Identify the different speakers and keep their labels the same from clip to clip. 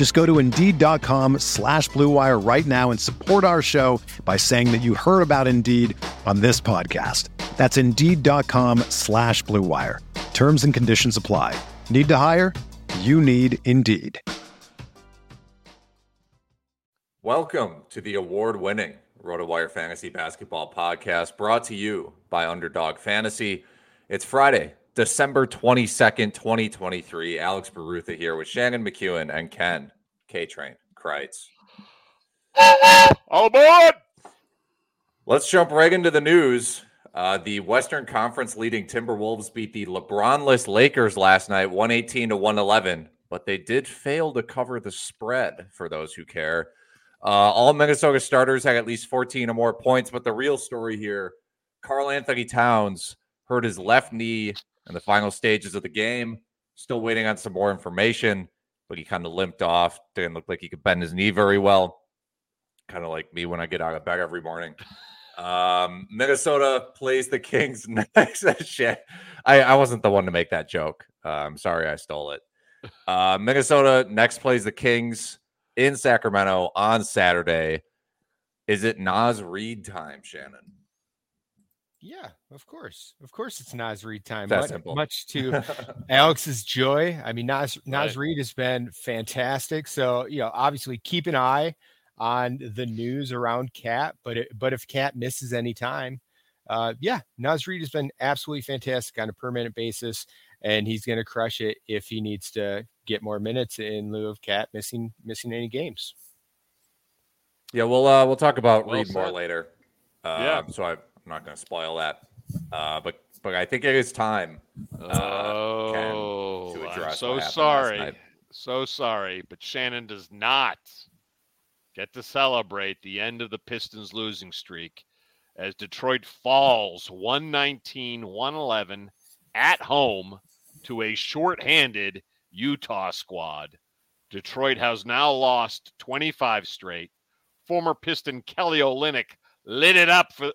Speaker 1: Just go to Indeed.com slash BlueWire right now and support our show by saying that you heard about Indeed on this podcast. That's Indeed.com slash BlueWire. Terms and conditions apply. Need to hire? You need Indeed.
Speaker 2: Welcome to the award winning RotoWire Fantasy Basketball Podcast brought to you by Underdog Fantasy. It's Friday, December 22nd, 2023. Alex Barutha here with Shannon McEwen and Ken K Train Kreitz.
Speaker 3: All aboard!
Speaker 2: Let's jump right into the news. Uh, the Western Conference leading Timberwolves beat the LeBron-less Lakers last night, 118 to 111, but they did fail to cover the spread for those who care. Uh, all Minnesota starters had at least 14 or more points, but the real story here Karl-Anthony Towns hurt his left knee in the final stages of the game. Still waiting on some more information, but he kind of limped off. Didn't look like he could bend his knee very well. Kind of like me when I get out of bed every morning. Um, Minnesota plays the Kings next. Shit. I, I wasn't the one to make that joke. Uh, I'm sorry I stole it. Uh, Minnesota next plays the Kings in Sacramento on Saturday. Is it Naz Reid time, Shannon?
Speaker 3: Yeah, of course. Of course it's Naz Reid time.
Speaker 2: That
Speaker 3: much, much to Alex's joy. I mean, Nas, Naz
Speaker 2: Right.
Speaker 3: Reid has been fantastic. So, you know, obviously keep an eye on the news around KAT, but it, but if KAT misses any time, uh, yeah, Naz Reid has been absolutely fantastic on a permanent basis, and he's going to crush it if he needs to get more minutes in lieu of KAT missing missing any games.
Speaker 2: Yeah, we'll uh, we'll talk about
Speaker 4: Well
Speaker 2: Reed more later. Uh,
Speaker 4: Yeah.
Speaker 2: So I, I'm not going to spoil that. Uh, but but I think it is time. uh, Ken,
Speaker 4: oh,
Speaker 2: to
Speaker 4: I'm so
Speaker 2: what happened last
Speaker 4: sorry. So sorry, but Shannon does not get to celebrate the end of the Pistons losing streak as Detroit falls 119 111 at home to a shorthanded Utah squad. Detroit has now lost 25 straight. Former Piston Kelly Olynyk lit it up for,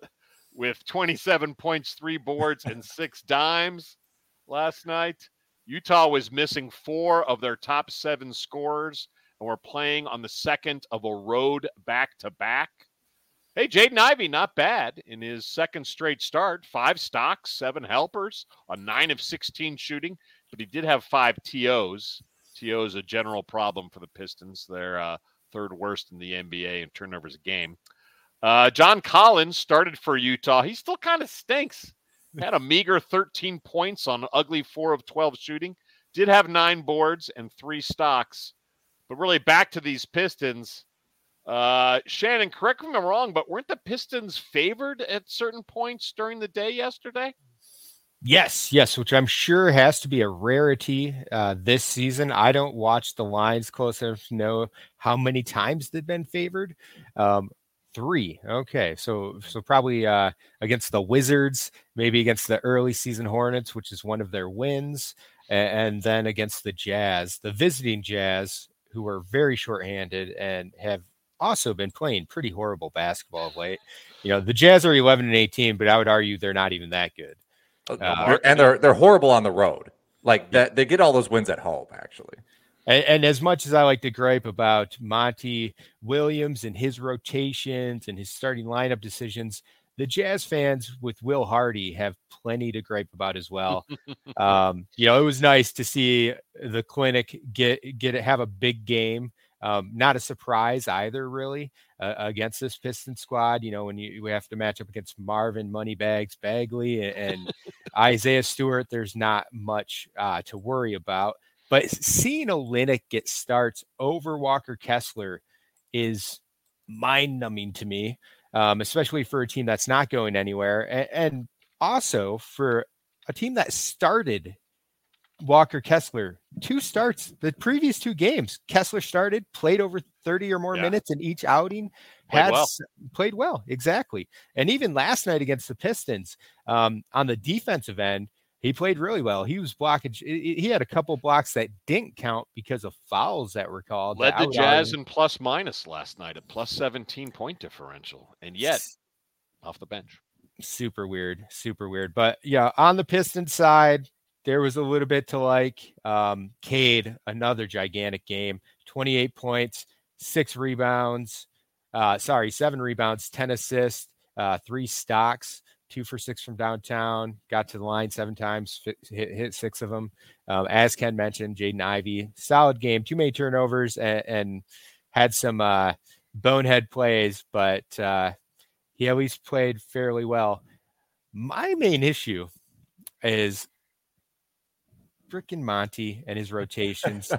Speaker 4: with 27 points, three boards, and six dimes last night. Utah was missing four of their top seven scorers and were playing on the second of a road back to back. Hey, Jaden Ivey, not bad in his second straight start. Five stocks, seven helpers, a nine of 16 shooting, but he did have five TOs. TO is a general problem for the Pistons. They're uh, third worst in the NBA in turnovers a game. Uh, John Collins started for Utah. He still kind of stinks. Had a meager 13 points on ugly 4 of 12 shooting. Did have nine boards and three stocks. But really, back to these Pistons. Uh, Shannon, correct me if I'm wrong, but weren't the Pistons favored at certain points during the day yesterday?
Speaker 3: Yes, yes, which I'm sure has to be a rarity uh, this season. I don't watch the lines close enough to know how many times they've been favored. Um, three. Okay, so so probably uh, against the Wizards, maybe against the early season Hornets, which is one of their wins, a- and then against the Jazz, the visiting Jazz, who are very shorthanded and have also been playing pretty horrible basketball of late. You know, the Jazz are 11 and 18, but I would argue they're not even that good.
Speaker 2: Uh,
Speaker 3: Uh,
Speaker 2: and they're they're horrible on the road. Like that, they get all those wins at home. Actually,
Speaker 3: And, and as much as I like to gripe about Monty Williams and his rotations and his starting lineup decisions, the Jazz fans with Will Hardy have plenty to gripe about as well. um, you know, it was nice to see the clinic get get have a big game Um, not a surprise either, really, uh, against this Piston squad. You know, when you we have to match up against Marvin Moneybags Bagley and, and Isaiah Stewart, there's not much uh, to worry about. But seeing Olynyk get starts over Walker Kessler is mind numbing to me, um, especially for a team that's not going anywhere. And, and also for a team that started Walker Kessler two starts the previous two games. Kessler started, played over 30 or more yeah. minutes in each outing, played had well. played well, exactly. And even last night against the Pistons, um, on the defensive end, he played really well. He was blocking. He had a couple blocks that didn't count because of fouls that were called.
Speaker 4: Led the Jazz in plus minus last night a plus 17 point differential, and yet off the bench.
Speaker 3: Super weird, super weird. But yeah, on the Piston side, there was a little bit to like. Um, Cade, another gigantic game, 28 points, six rebounds. Uh, sorry, seven rebounds, 10 assists, uh, three stocks, two for six from downtown. Got to the line seven times, hit, hit six of them. Um, as Ken mentioned, Jaden Ivey, solid game, too many turnovers, and, and had some uh, bonehead plays, but uh, he at least played fairly well. My main issue is freaking Monty and his rotations.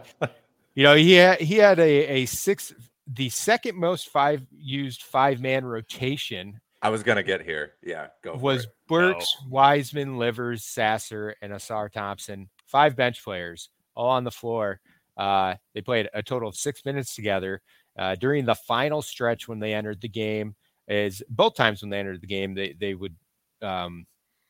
Speaker 3: you know, he had, he had a, a six, the second most five used five man rotation.
Speaker 2: I was gonna get here. Yeah,
Speaker 3: go. Was Burks, no. Wiseman, Livers, Sasser, and Ausar Thompson, five bench players, all on the floor. Uh, they played a total of six minutes together. Uh, during the final stretch when they entered the game, is both times when they entered the game, they they would um,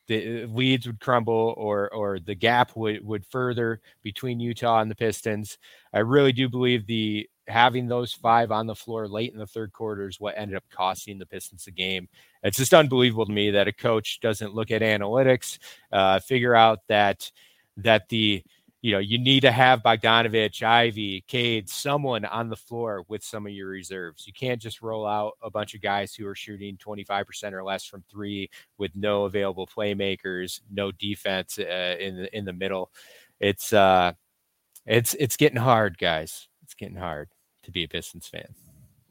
Speaker 3: the uh, leads would crumble or or the gap would would further between Utah and the Pistons. I really do believe the having those five on the floor late in the third quarter is what ended up costing the Pistons the game. It's just unbelievable to me that a coach doesn't look at analytics, uh, figure out that that the you know, you need to have Bogdanovich, Ivey, Cade, someone on the floor with some of your reserves. You can't just roll out a bunch of guys who are shooting 25% or less from three with no available playmakers, no defense uh, in the in the middle. It's uh, it's it's getting hard, guys. It's getting hard to be a Pistons fan.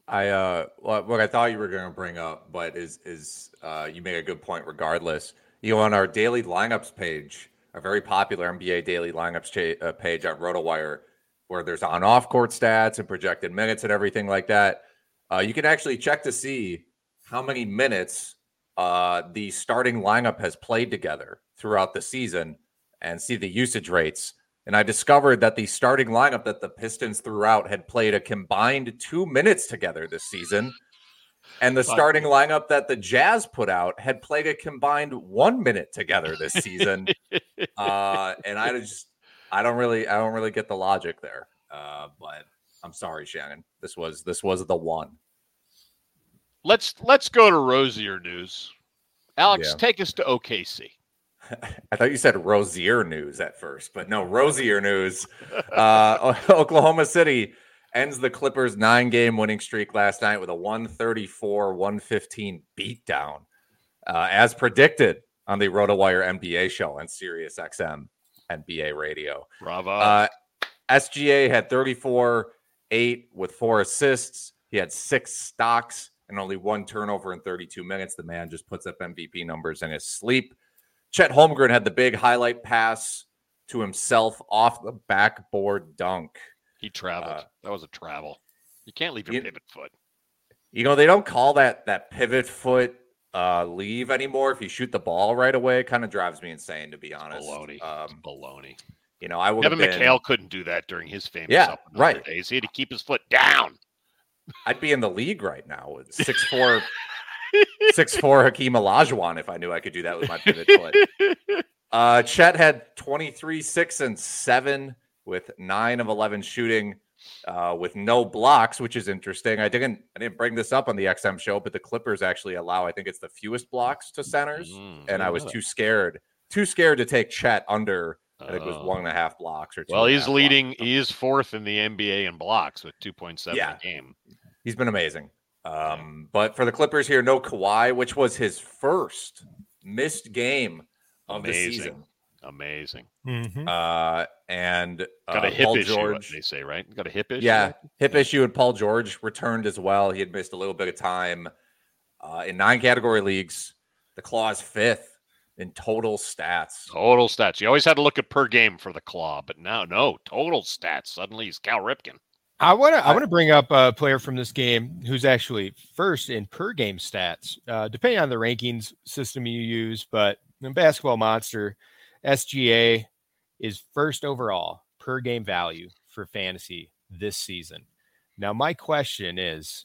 Speaker 2: I uh, what I thought you were going to bring up, but is is uh, you make a good point. Regardless, you know, on our daily lineups page a very popular NBA daily lineups cha- uh, page on RotoWire, where there's on off court stats and projected minutes and everything like that. Uh, you can actually check to see how many minutes uh, the starting lineup has played together throughout the season and see the usage rates. And I discovered that the starting lineup that the Pistons threw out had played a combined two minutes together this season. And the starting lineup that the Jazz put out had played a combined one minute together this season. uh, and I just, I don't really, I don't really get the logic there. Uh, but I'm sorry, Shannon. This was, this was the one.
Speaker 4: Let's let's go to rosier news. Alex, yeah. take us to OKC.
Speaker 2: I thought you said rosier news at first, but no, rosier news. Uh, Oklahoma City ends the Clippers' nine game winning streak last night with a 134 115 beatdown, uh, as predicted on the RotoWire NBA show on Sirius XM NBA radio.
Speaker 4: Bravo. Uh,
Speaker 2: SGA had 34 8 with four assists. He had six stocks and only one turnover in 32 minutes. The man just puts up MVP numbers in his sleep. Chet Holmgren had the big highlight pass to himself off the backboard dunk.
Speaker 4: He traveled. Uh, that was a travel. You can't leave your you, pivot foot.
Speaker 2: You know, they don't call that that pivot foot uh, leave anymore. If you shoot the ball right away, it kind of drives me insane, to be honest.
Speaker 4: Baloney. Um, baloney.
Speaker 2: You know, I would.
Speaker 4: Kevin
Speaker 2: been,
Speaker 4: McHale couldn't do that during his famous
Speaker 2: yeah, right.
Speaker 4: days. He had to keep his foot down.
Speaker 2: I'd be in the league right now with six four, six four Hakeem Olajuwon if I knew I could do that with my pivot foot. Uh, Chet had twenty three, six, and seven with nine of 11 shooting uh, with no blocks, which is interesting. I didn't I didn't bring this up on the XM show, but the Clippers actually allow I think it's the fewest blocks to centers, mm, and I was too scared too scared to take Chet under. I think it was one and a half blocks or two.
Speaker 4: Well, he's leading. He is fourth in the NBA in blocks with two point seven yeah. a game.
Speaker 2: He's been amazing. Um, but for the Clippers here, no Kawhi, which was his first missed game of Amazing. the season.
Speaker 4: Amazing.
Speaker 3: Mhm.
Speaker 2: Uh, and uh,
Speaker 4: Got a hip
Speaker 2: Paul
Speaker 4: issue,
Speaker 2: George.
Speaker 4: they say, right? Got a hip issue.
Speaker 2: Yeah, hip issue, and Paul George returned as well. He had missed a little bit of time uh, in nine category leagues. The Claw is fifth in total stats.
Speaker 4: Total stats. You always had to look at per game for the claw, but now no total stats. Suddenly he's Cal Ripken.
Speaker 3: I want to I want to bring up a player from this game who's actually first in per game stats, uh, depending on the rankings system you use. But in Basketball Monster, SGA is first overall per game value for fantasy this season. Now, my question is,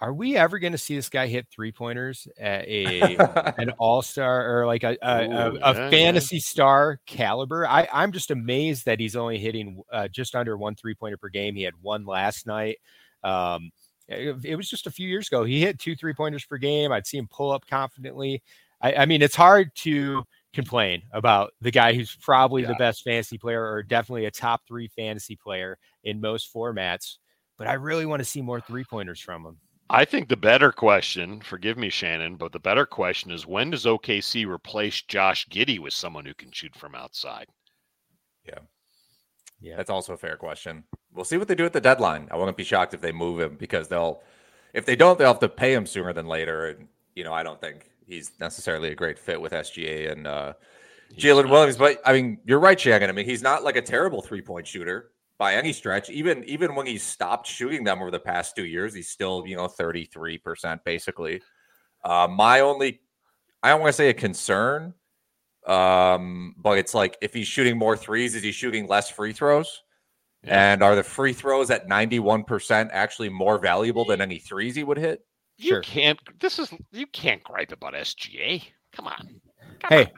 Speaker 3: are we ever going to see this guy hit three pointers at a an all star or like a, a, a,
Speaker 4: Ooh,
Speaker 3: a
Speaker 4: yeah, yeah.
Speaker 3: fantasy star caliber. I, I'm just amazed that he's only hitting uh, just under one three pointer per game. He had one last night. Um, it, it was just a few years ago. He hit two three pointers per game. I'd see him pull up confidently. I, I mean, it's hard to complain about the guy who's probably the best fantasy player or definitely a top three fantasy player in most formats. But I really want to see more three pointers from him.
Speaker 4: I think the better question, forgive me, Shannon, but the better question is when does OKC replace Josh Giddey with someone who can shoot from outside?
Speaker 3: Yeah. Yeah.
Speaker 2: That's also a fair question. We'll see what they do at the deadline. I wouldn't be shocked if they move him because they'll, if they don't, they'll have to pay him sooner than later. And you know, I don't think he's necessarily a great fit with SGA and uh,
Speaker 4: He's
Speaker 2: Jalen Williams. But I mean, you're right, Shannon. I mean, he's not like a terrible three point shooter by any stretch. Even even when he's stopped shooting them over the past two years, he's still you know 33 percent basically. Uh, my only, I don't want to say a concern, um, but it's like if he's shooting more threes, is he shooting less free throws?
Speaker 4: Yeah.
Speaker 2: And are the free throws at 91% actually more valuable than any threes he would hit?
Speaker 4: You
Speaker 3: Sure.
Speaker 4: can't. This is you can't gripe about SGA. Come on. Come
Speaker 3: Hey,
Speaker 4: on.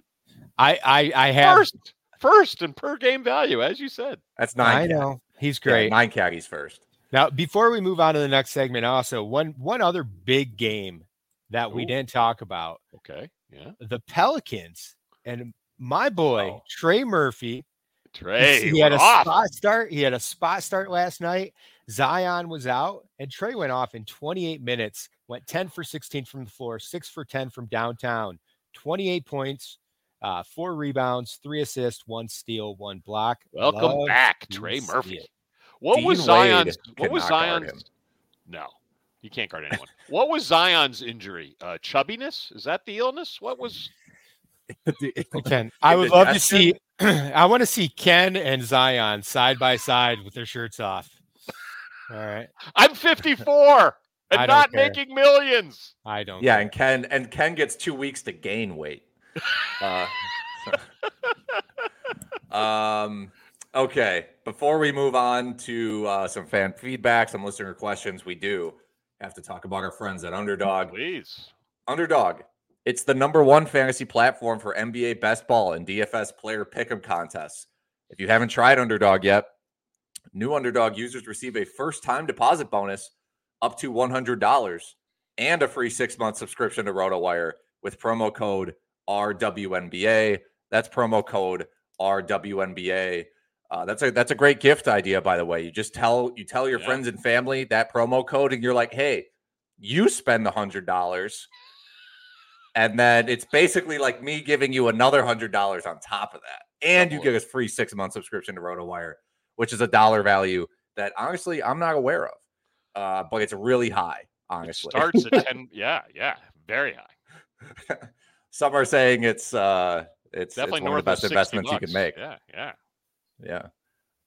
Speaker 3: I I, I have
Speaker 4: first, first and per game value, as you said.
Speaker 2: That's nine.
Speaker 3: I
Speaker 2: caddies.
Speaker 3: know he's
Speaker 2: Yeah,
Speaker 3: great.
Speaker 2: nine caddies first.
Speaker 3: Now, before we move on to the next segment, also one one other big game that we didn't talk about:
Speaker 4: Okay. Yeah.
Speaker 3: the Pelicans and my boy
Speaker 2: Oh.
Speaker 3: Trey Murphy.
Speaker 4: Trey.
Speaker 3: he had a
Speaker 4: off.
Speaker 3: spot start. He had a spot start last night. Zion was out, and Trey went off in 28 minutes. Went 10 for 16 from the floor, six for 10 from downtown. 28 points, uh, four rebounds, three assists, one steal, one block.
Speaker 4: Welcome
Speaker 3: Love
Speaker 4: back, Trey Murphy.
Speaker 3: it.
Speaker 4: What
Speaker 2: Dean
Speaker 4: was
Speaker 2: Wade
Speaker 4: Zion's? What was
Speaker 2: not
Speaker 4: Zion's? No, he can't guard anyone. what was Zion's injury? Uh, chubbiness? Is that the illness? What was?
Speaker 3: Ken, I would love to see. I want to see Ken and Zion side by side with their shirts off. All right,
Speaker 4: I'm 54 and
Speaker 3: don't
Speaker 4: not
Speaker 3: care.
Speaker 4: making millions.
Speaker 3: I don't.
Speaker 2: Yeah,
Speaker 3: care.
Speaker 2: and Ken and Ken gets two weeks to gain weight. Uh, um. Okay. Before we move on to uh, some fan feedback, some listener questions, we do have to talk about our friends at Underdog.
Speaker 4: Please.
Speaker 2: Underdog. It's the number one fantasy platform for NBA best ball and DFS player pick'em contests. If you haven't tried Underdog yet, new Underdog users receive a first-time deposit bonus up to $100 and a free six-month subscription to RotoWire with promo code RWNBA. That's promo code RWNBA. Uh, that's a that's a great gift idea, by the way. You just tell you tell your
Speaker 4: Yeah.
Speaker 2: friends and family that promo code, and you're like, hey, you spend the hundred dollars, and then it's basically like me giving you another hundred dollars on top of that, and you get a free six month subscription to RotoWire, which is a dollar value that honestly I'm not aware of, uh, but it's really high.
Speaker 4: It
Speaker 2: Honestly,
Speaker 4: starts at 10. Yeah, yeah, very high.
Speaker 2: some are saying it's uh, it's
Speaker 4: Definitely
Speaker 2: it's one
Speaker 4: north
Speaker 2: of the best
Speaker 4: 60
Speaker 2: investments you can make.
Speaker 4: Yeah, yeah.
Speaker 2: Yeah.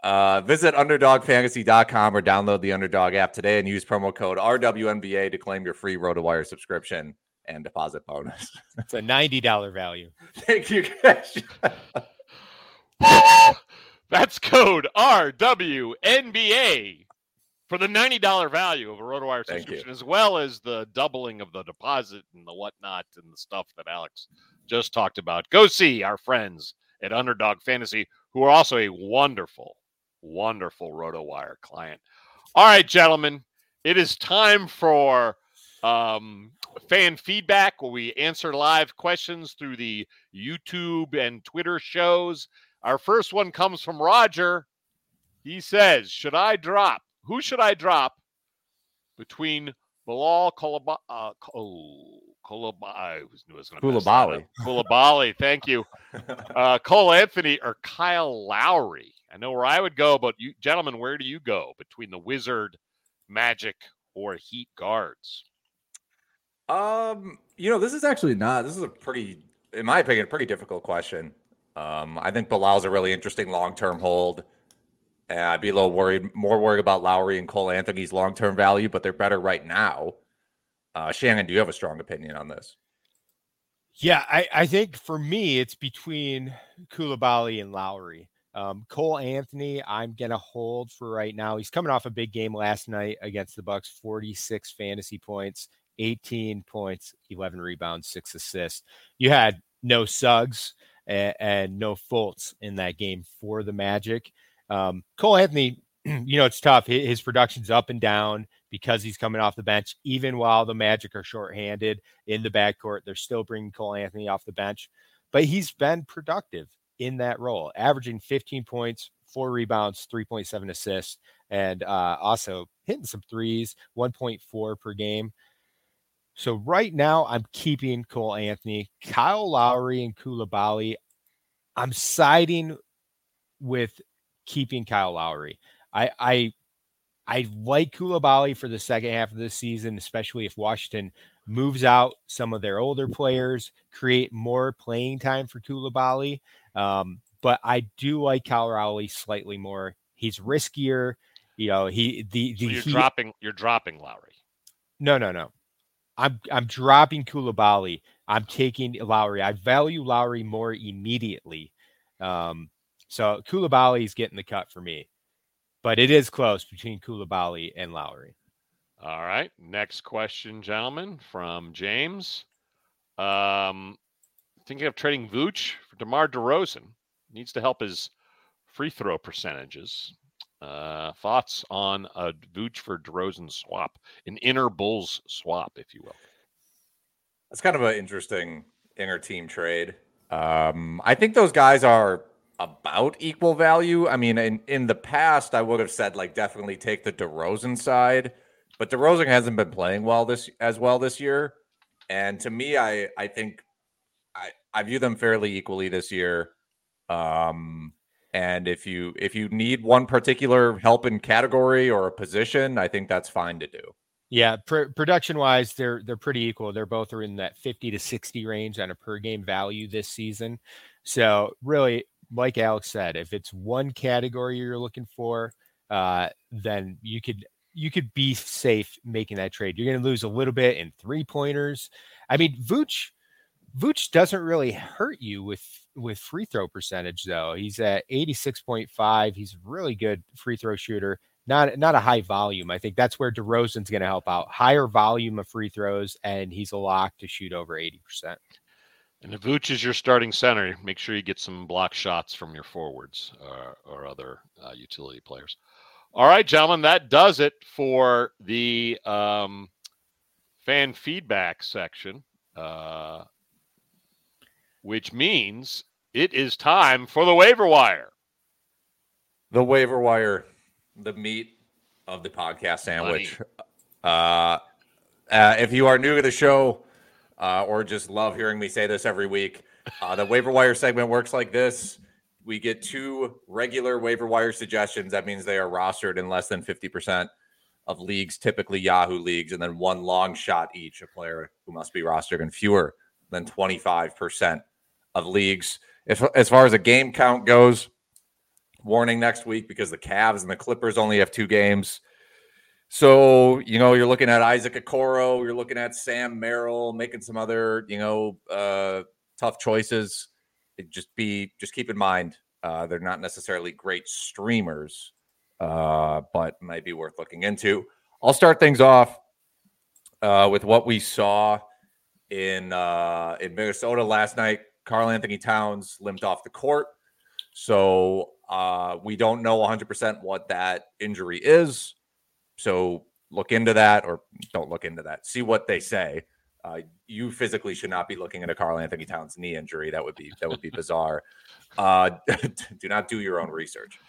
Speaker 2: Uh, visit underdogfantasy.com or download the Underdog app today and use promo code RWNBA to claim your free RotoWire subscription and deposit bonus.
Speaker 3: it's a ninety dollar value.
Speaker 2: Thank you, guys.
Speaker 4: That's code RWNBA for the $90 value of a RotoWire subscription, as well as the doubling of the deposit and the whatnot and the stuff that Alex just talked about. Go see our friends at Underdog Fantasy, who are also a wonderful, wonderful RotoWire client. All right, gentlemen, it is time for um, fan feedback where we answer live questions through the YouTube and Twitter shows. Our first one comes from Roger. He says, Should I drop? Who should I drop between Bilal Kolaba- uh, oh, Kolaba- I was- was gonna mess that
Speaker 2: Coulibaly.
Speaker 4: up. Coulibaly, thank you. uh, Cole Anthony or Kyle Lowry. I know where I would go, but you gentlemen, where do you go between the Wizard, Magic, or Heat guards?
Speaker 2: Um, you know, this is actually not. This is a pretty, in my opinion, pretty difficult question. Um, I think Bilal's a really interesting long-term hold. And I'd be a little worried, more worried about Lowry and Cole Anthony's long-term value, but they're better right now. Uh, Shannon, do you have a strong opinion on this?
Speaker 3: Yeah, I, I think for me, it's between Coulibaly and Lowry. Um, Cole Anthony, I'm gonna hold for right now. He's coming off a big game last night against the Bucks, 46 fantasy points, 18 points, 11 rebounds, six assists. You had no Suggs and, and no Fultz in that game for the Magic. Um, Cole Anthony, you know, it's tough. His, production's up and down because he's coming off the bench. Even while the Magic are shorthanded in the backcourt, they're still bringing Cole Anthony off the bench. But he's been productive in that role, averaging 15 points, four rebounds, 3.7 assists, and uh, also hitting some threes, 1.4 per game. So right now, I'm keeping Cole Anthony, Kyle Lowry, and Coulibaly. I'm siding with keeping Kyle Lowry. I I I like Coulibaly for the second half of the season, especially if Washington moves out some of their older players, create more playing time for Coulibaly. Um, but I do like Kyle Lowry slightly more. He's riskier. You know, he the, the
Speaker 4: so you're
Speaker 3: he,
Speaker 4: dropping you're dropping Lowry.
Speaker 3: No, no, no. I'm I'm dropping Coulibaly. I'm taking Lowry. I value Lowry more immediately. Um, so Coulibaly is getting the cut for me, but it is close between Coulibaly and Lowry.
Speaker 4: All right. Next question, gentlemen, from James. Um, thinking of trading Vooch for DeMar DeRozan. Needs to help his free throw percentages. Uh, thoughts on a Vooch for DeRozan swap, an inner Bulls swap, if you will.
Speaker 2: That's kind of an interesting inner team trade. Um, I think those guys are about equal value. I mean, in, in the past, I would have said like definitely take the DeRozan side, but DeRozan hasn't been playing well this as well this year. And to me, I I think I I view them fairly equally this year. Um, and if you if you need one particular help in category or a position, I think that's fine to do.
Speaker 3: Yeah, pr- production wise, they're they're pretty equal. They're both are in that 50 to 60 range on a per game value this season. So really, like Alex said, if it's one category you're looking for, uh, then you could you could be safe making that trade. You're going to lose a little bit in three pointers. I mean, Vooch Vooch doesn't really hurt you with with free throw percentage though. He's at 86.5. He's a really good free throw shooter. Not not a high volume. I think that's where DeRozan's going to help out. Higher volume of free throws, and he's a lock to shoot over 80%.
Speaker 4: And if Vooch is your starting center, make sure you get some block shots from your forwards uh, or other uh, utility players. All right, gentlemen, that does it for the um, fan feedback section. Uh, which means it is time for the waiver wire.
Speaker 2: The waiver wire, the meat of the podcast sandwich. Uh, uh, if you are new to the show uh, or just love hearing me say this every week, uh, the waiver wire segment works like this. We get two regular waiver wire suggestions. That means they are rostered in less than 50% of leagues, typically Yahoo leagues, and then one long shot each, a player who must be rostered in fewer than 25% of leagues. If, as far as a game count goes, warning next week because the Cavs and the Clippers only have two games. So, you know, you're looking at Isaac Okoro, you're looking at Sam Merrill, making some other, you know, uh, tough choices. It just be, just keep in mind, uh, they're not necessarily great streamers, uh, but might be worth looking into. I'll start things off uh, with what we saw in uh, in Minnesota last night. Karl-Anthony Towns limped off the court. So uh, we don't know 100% what that injury is. So look into that or don't look into that. See what they say. Uh, you physically should not be looking at a Karl-Anthony Towns knee injury. That would be that would be bizarre. Uh, do not do your own research.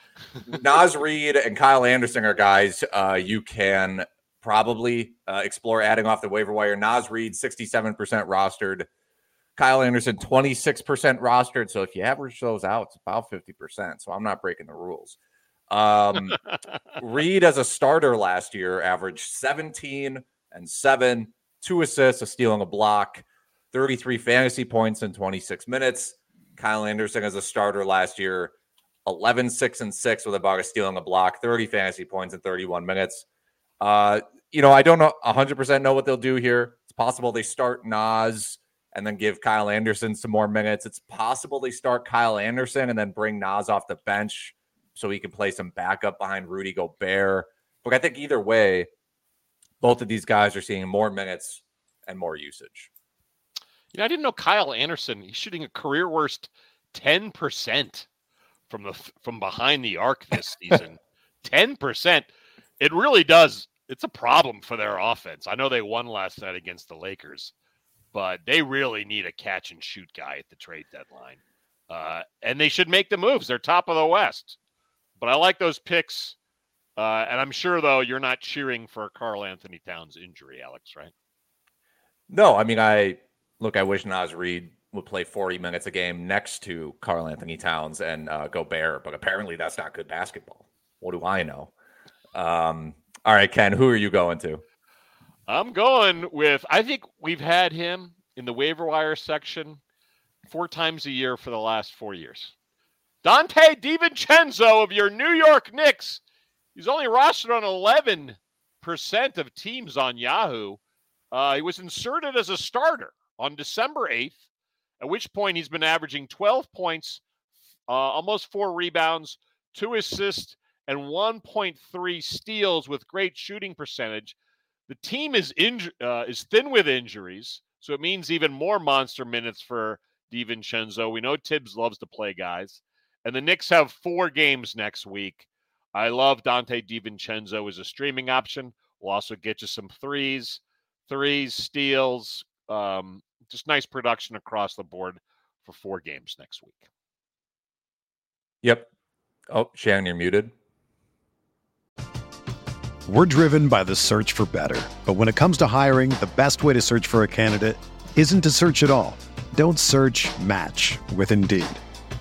Speaker 2: Naz Reid and Kyle Anderson are guys uh, you can probably uh, explore adding off the waiver wire. Naz Reid, 67% rostered Kyle Anderson, 26% rostered. So if you average those out, it's about 50%. So I'm not breaking the rules. Um, Reid, as a starter last year, averaged 17 and seven, two assists, a steal and a block, 33 fantasy points in 26 minutes. Kyle Anderson, as a starter last year, 11, 6, and 6 with about a steal and a block, 30 fantasy points in 31 minutes. Uh, you know, I don't know 100% know what they'll do here. It's possible they start Naz and then give Kyle Anderson some more minutes. It's possible they start Kyle Anderson and then bring Naz off the bench so he can play some backup behind Rudy Gobert. But I think either way, both of these guys are seeing more minutes and more usage.
Speaker 4: You know, I didn't know Kyle Anderson. He's shooting a career worst ten percent from the from behind the arc this season. Ten percent. It really does. It's a problem for their offense. I know they won last night against the Lakers, but they really need a catch and shoot guy at the trade deadline. Uh, and they should make the moves. They're top of the West. But I like those picks. Uh, and I'm sure, though, you're not cheering for Karl-Anthony Towns' injury, Alex, right?
Speaker 2: No, I mean, I look, I wish Naz Reid would play 40 minutes a game next to Karl-Anthony Towns and uh, Gobert, but apparently that's not good basketball. What do I know? Um, all right, Ken, who are you going to?
Speaker 4: I'm going with, I think we've had him in the waiver wire section four times a year for the last four years. Donte DiVincenzo of your New York Knicks. He's only rostered on 11% of teams on Yahoo. Uh, he was inserted as a starter on December 8th, at which point he's been averaging 12 points, uh, almost four rebounds, two assists, and 1.3 steals with great shooting percentage. The team is inj- uh, is thin with injuries, so it means even more monster minutes for DiVincenzo. We know Thibs loves to play guys. And the Knicks have four games next week. I love Donte DiVincenzo as a streaming option. We'll also get you some threes, threes, steals, um, just nice production across the board for four games next week.
Speaker 2: Yep. Oh, Shannon, you're muted.
Speaker 1: We're driven by the search for better. But when it comes to hiring, the best way to search for a candidate isn't to search at all. Don't search match with Indeed.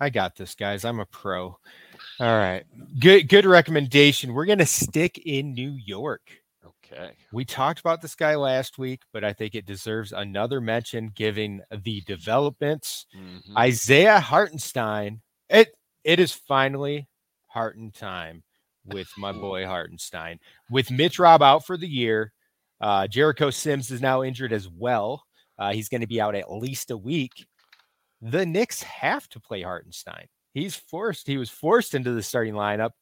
Speaker 3: I got this, guys. I'm a pro. All right. Good good recommendation. We're gonna stick in New York.
Speaker 4: Okay.
Speaker 3: We talked about this guy last week, but I think it deserves another mention given the developments. Mm-hmm. Isaiah Hartenstein. It it is finally Harten time with my boy Hartenstein. With Mitch Rob out for the year, uh, Jericho Sims is now injured as well. Uh, he's going to be out at least a week the Knicks have to play Hartenstein. He's forced. He was forced into the starting lineup,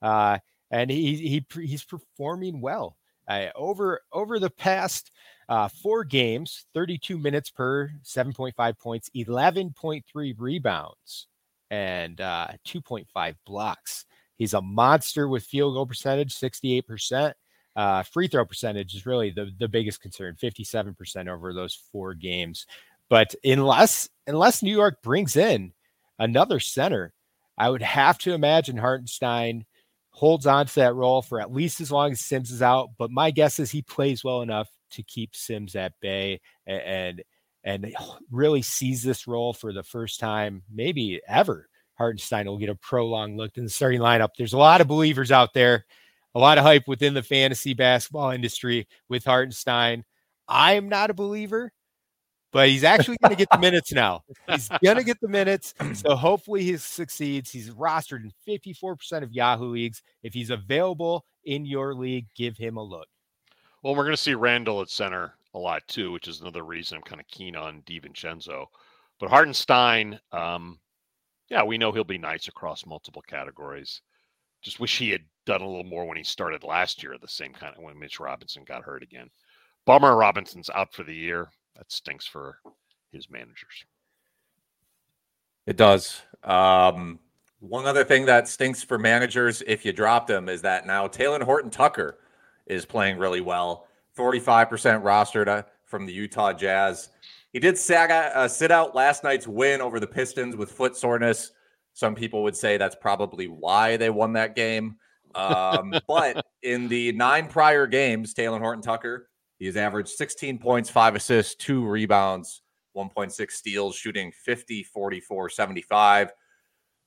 Speaker 3: uh, and he he he's performing well. Uh, over over the past uh, four games, 32 minutes per 7.5 points, 11.3 rebounds, and uh, 2.5 blocks. He's a monster with field goal percentage, 68%. Uh, free throw percentage is really the, the biggest concern, 57% over those four games. But unless unless New York brings in another center, I would have to imagine Hartenstein holds on to that role for at least as long as Sims is out. But my guess is he plays well enough to keep Sims at bay and and really sees this role for the first time, maybe ever. Hartenstein will get a prolonged look in the starting lineup. There's a lot of believers out there, a lot of hype within the fantasy basketball industry with Hartenstein. I'm not a believer, but he's actually going to get the minutes now. He's going to get the minutes. So hopefully he succeeds. He's rostered in 54% of Yahoo leagues. If he's available in your league, give him a look.
Speaker 4: Well, we're going to see Randall at center a lot too, which is another reason I'm kind of keen on DiVincenzo. But Hartenstein, um, yeah, we know he'll be nice across multiple categories. Just wish he had done a little more when he started last year, the same kind of when Mitch Robinson got hurt again. Bummer Robinson's out for the year. That stinks for his managers.
Speaker 2: It does. Um, one other thing that stinks for managers if you drop them is that now Talen Horton Tucker is playing really well. 45% rostered uh, from the Utah Jazz. He did sag, uh, sit out last night's win over the Pistons with foot soreness. Some people would say that's probably why they won that game. Um, but in the nine prior games, Talen Horton Tucker, he has averaged 16 points, five assists, two rebounds, 1.6 steals, shooting 50, 44, 75.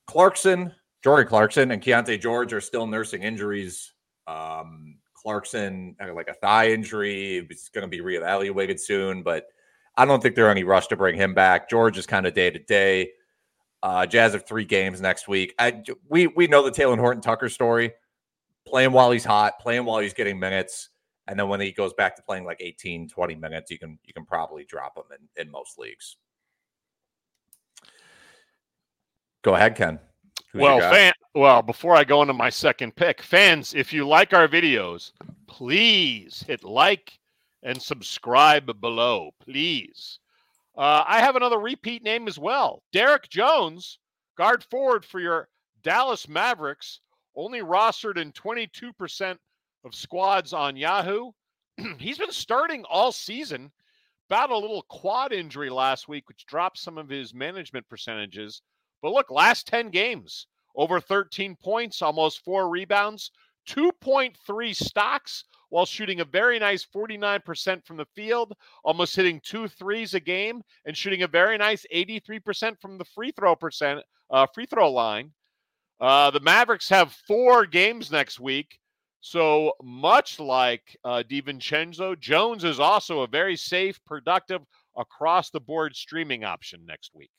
Speaker 2: Clarkson, Jordan Clarkson, and Keyonte George are still nursing injuries. Um, Clarkson, like a thigh injury, he's going to be reevaluated soon, but I don't think there's any rush to bring him back. George is kind of day to day. Uh, Jazz have three games next week. I, we we know the Talen Horton Tucker story. Playing while he's hot, playing while he's getting minutes, and then when he goes back to playing like 18, 20 minutes, you can you can probably drop him in, in most leagues. Go ahead, Ken.
Speaker 4: Who's well, fan, well, before I go into my second pick, fans, if you like our videos, please hit like and subscribe below, please. Uh, I have another repeat name as well. Derrick Jones, guard forward for your Dallas Mavericks, only rostered in 22% of squads on Yahoo. He's been starting all season. Battled a little quad injury last week, which dropped some of his management percentages. But look, last 10 games, over 13 points, almost four rebounds, 2.3 stocks while shooting a very nice 49% from the field, almost hitting two threes a game, and shooting a very nice 83% from the free throw percent uh, free throw line. Uh, the Mavericks have four games next week. So much like uh, DiVincenzo, Jones is also a very safe, productive, across the board streaming option next week.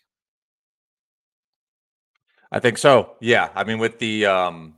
Speaker 2: I think so. Yeah. I mean, with the um,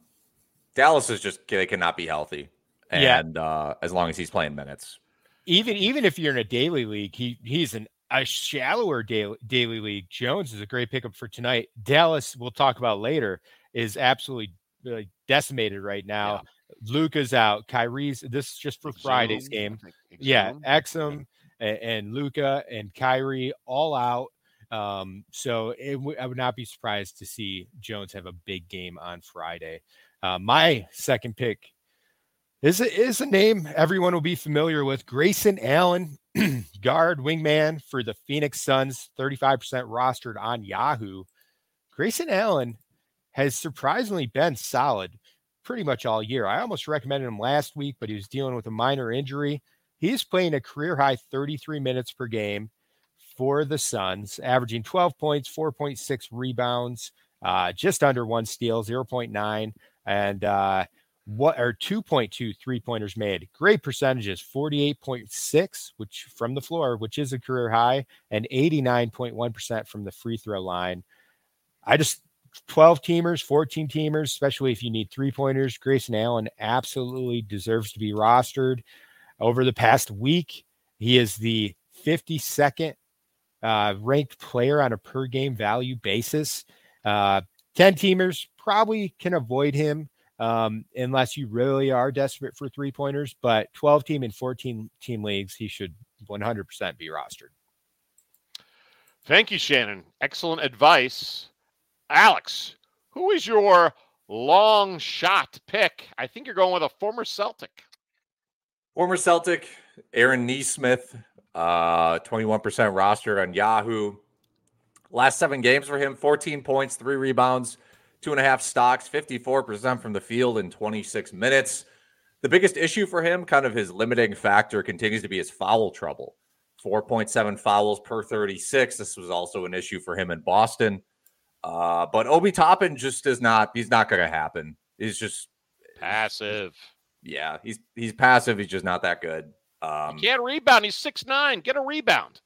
Speaker 2: Dallas is just they cannot be healthy, and yeah. uh, as long as he's playing minutes,
Speaker 3: even even if you're in a daily league, he he's an a shallower daily daily league. Jones is a great pickup for tonight. Dallas, we'll talk about later, is absolutely uh, decimated right now. Yeah. Luka's out. Kyrie's this is just for Friday's game. Yeah, Exum and, and Luka and Kyrie all out. Um, so it w- I would not be surprised to see Jones have a big game on Friday. Uh, my second pick is a, is a name everyone will be familiar with Grayson Allen, guard wingman for the Phoenix Suns, 35% rostered on Yahoo. Grayson Allen has surprisingly been solid pretty much all year. I almost recommended him last week, but he was dealing with a minor injury. He's playing a career high 33 minutes per game for the Suns, averaging 12 points, 4.6 rebounds, uh, just under one steal, 0.9 and uh, what are 2.2 three pointers made. Great percentages 48.6, which from the floor, which is a career high, and 89.1% from the free throw line. I just 12 teamers, 14 teamers, especially if you need three pointers. Grayson Allen absolutely deserves to be rostered. Over the past week, he is the 52nd uh, ranked player on a per game value basis. Uh, 10 teamers probably can avoid him um, unless you really are desperate for three pointers. But 12 team and 14 team leagues, he should 100% be rostered.
Speaker 4: Thank you, Shannon. Excellent advice. Alex, who is your long shot pick? I think you're going with a former Celtic.
Speaker 2: Former Celtic, Aaron Nesmith, uh, 21% roster on Yahoo. Last seven games for him 14 points, three rebounds, two and a half stocks, 54% from the field in 26 minutes. The biggest issue for him, kind of his limiting factor, continues to be his foul trouble. 4.7 fouls per 36. This was also an issue for him in Boston. Uh, but Obi Toppin just is not, he's not going to happen. He's just
Speaker 4: passive.
Speaker 2: Yeah, he's he's passive. He's just not that good.
Speaker 4: Um, he can't rebound. He's six nine. Get a rebound.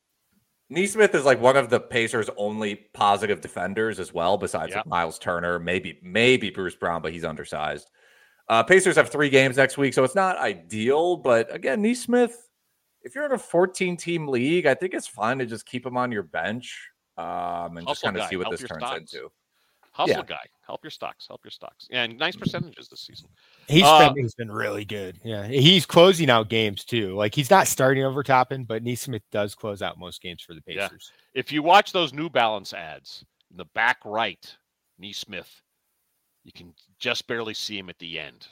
Speaker 2: Nesmith is like one of the Pacers' only positive defenders as well, besides
Speaker 4: Yeah.
Speaker 2: Miles Turner, maybe maybe Bruce Brown, but he's undersized. Uh, Pacers have three games next week, so it's not ideal. But again, Nesmith, if you're in a 14 team league, I think it's fine to just keep him on your bench um, and just
Speaker 4: Hustle
Speaker 2: kind of see what this turns
Speaker 4: stocks.
Speaker 2: into.
Speaker 4: Hustle
Speaker 2: Yeah.
Speaker 4: guy, help your stocks, help your stocks, and nice percentages this season.
Speaker 3: He's
Speaker 4: Uh,
Speaker 3: been, he's been really good. Yeah, he's closing out games too. Like he's not starting over Toppin, but Nesmith does close out most games for the
Speaker 4: Yeah.
Speaker 3: Pacers.
Speaker 4: If you watch those New Balance ads in the back right, Nesmith, you can just barely see him at the end.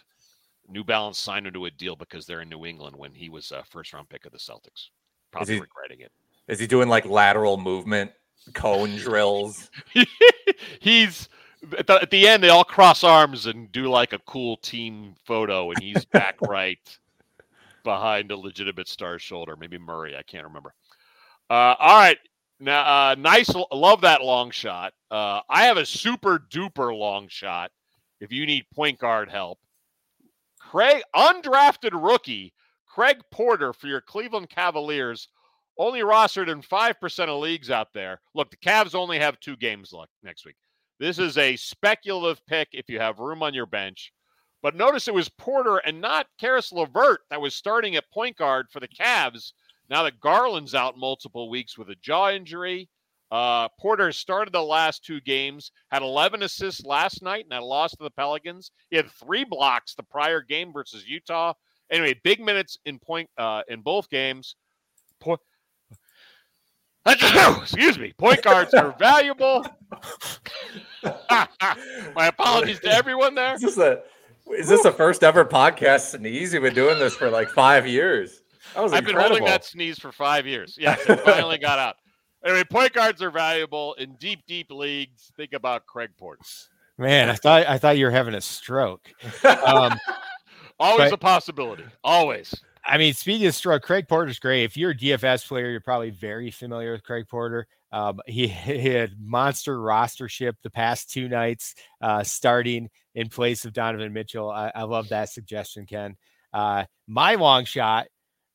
Speaker 4: New Balance signed him to a deal because they're in New England when he was a first round pick of the Celtics. Probably
Speaker 2: he-
Speaker 4: regretting it.
Speaker 2: Is he doing like lateral movement, cone drills?
Speaker 4: he's at the, at the end they all cross arms and do like a cool team photo and he's back right behind a legitimate star's shoulder. Maybe murray i can't remember. Uh, all right. Now uh, nice love that long shot. Uh, i have a super duper long shot if you need point guard help. Craig undrafted rookie craig porter for your cleveland cavaliers only rostered in 5% of leagues out there. Look, the Cavs only have two games left next week. This is a speculative pick if you have room on your bench. But notice it was Porter and not Caris Levert that was starting at point guard for the Cavs. Now that Garland's out multiple weeks with a jaw injury, uh, Porter started the last two games, had 11 assists last night and that loss to the Pelicans. He had three blocks the prior game versus Utah. Anyway, big minutes in point uh, in both games. Excuse me. Point guards are valuable. My apologies to everyone there.
Speaker 2: Is this a is this the first ever podcast sneeze? You've been doing this for like five years. That was
Speaker 4: I've been
Speaker 2: incredible.
Speaker 4: holding that sneeze for five years. Yes, it finally got out. Anyway, point guards are valuable in deep, deep leagues. Think about Craig Porter.
Speaker 3: Man, I thought I thought you were having a stroke. Um,
Speaker 4: Always
Speaker 3: But-
Speaker 4: a possibility. Always.
Speaker 3: I mean, speaking of stroke, Craig Porter's great. If you're a DFS player, you're probably very familiar with Craig Porter. Um, he, he had monster rostership the past two nights, uh, starting in place of Donovan Mitchell. I, I love that suggestion, Ken. Uh, my long shot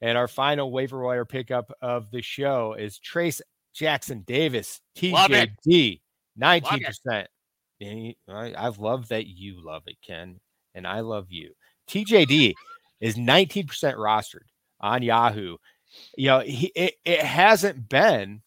Speaker 3: and our final waiver wire pickup of the show is Trace Jackson Davis, TJD, 19%. And I, I love that you love it, Ken, and I love you. TJD is 19% rostered on Yahoo. You know, he, it, it hasn't been.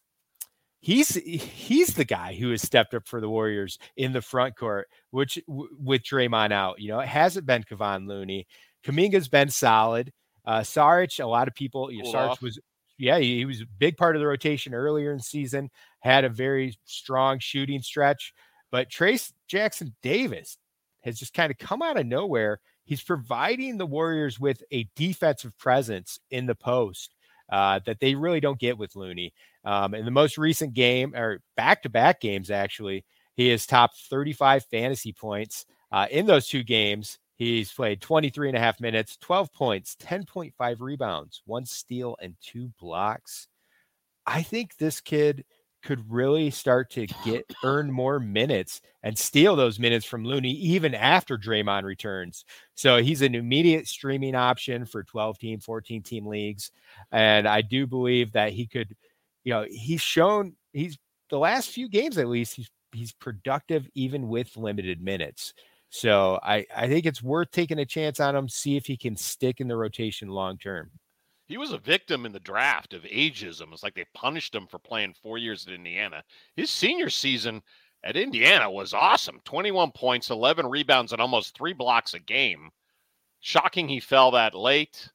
Speaker 3: He's he's the guy who has stepped up for the Warriors in the front court, which w- with Draymond out, you know, it hasn't been Kevon Looney. Kuminga's been solid. Uh Saric, a lot of people, you know, Saric was yeah, he, he was a big part of the rotation earlier in the season, had a very strong shooting stretch. But Trace Jackson Davis has just kind of come out of nowhere. He's providing the Warriors with a defensive presence in the post uh, that they really don't get with Looney. Um, in the most recent game, or back to back games, actually, he has topped 35 fantasy points. Uh, in those two games, he's played 23 and a half minutes, 12 points, 10.5 rebounds, one steal, and two blocks. I think this kid could really start to get earn more minutes and steal those minutes from Looney even after Draymond returns. So he's an immediate streaming option for 12 team, 14 team leagues. And I do believe that he could, you know, he's shown he's the last few games at least, he's he's productive even with limited minutes. So I, I think it's worth taking a chance on him, see if he can stick in the rotation long term.
Speaker 4: He was a victim in the draft of ageism. It's like they punished him for playing four years at Indiana. His senior season at Indiana was awesome 21 points, 11 rebounds, and almost three blocks a game. Shocking he fell that late.